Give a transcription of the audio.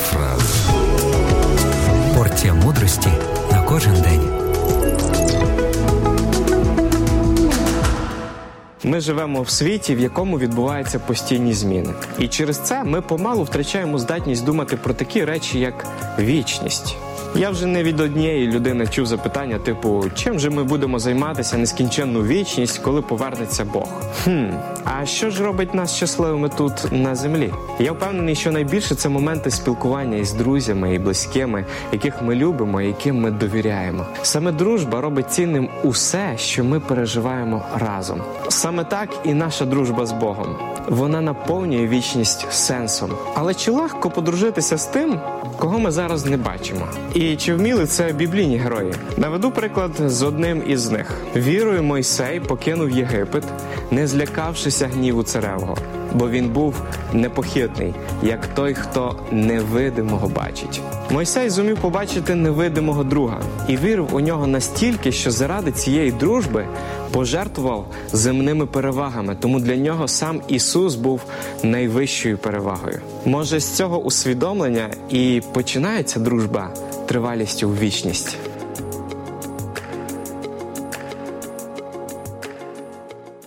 фраза. Порція мудрості на кожен день. Ми живемо в світі, в якому відбуваються постійні зміни. І через це ми помалу втрачаємо здатність думати про такі речі, як вічність. Я вже не від однієї людини чув запитання, типу, чим же ми будемо займатися нескінченну вічність, коли повернеться Бог? Хм, а що ж робить нас щасливими тут на землі? Я впевнений, що найбільше це моменти спілкування із друзями і близькими, яких ми любимо, яким ми довіряємо. Саме дружба робить цінним усе, що ми переживаємо разом. Саме так і наша дружба з Богом. Вона наповнює вічність сенсом. Але чи легко подружитися з тим, кого ми зараз не бачимо? І чи вміли це біблійні герої? Наведу приклад з одним із них. Вірою Мойсей покинув Єгипет, не злякавшися гніву царевого, бо він був непохитний, як той, хто невидимого бачить. Мойсей зумів побачити невидимого друга і вірив у нього настільки, що заради цієї дружби пожертвував земними перевагами. Тому для нього сам Ісус був найвищою перевагою. Може, з цього усвідомлення і починається дружба тривалістю в вічність.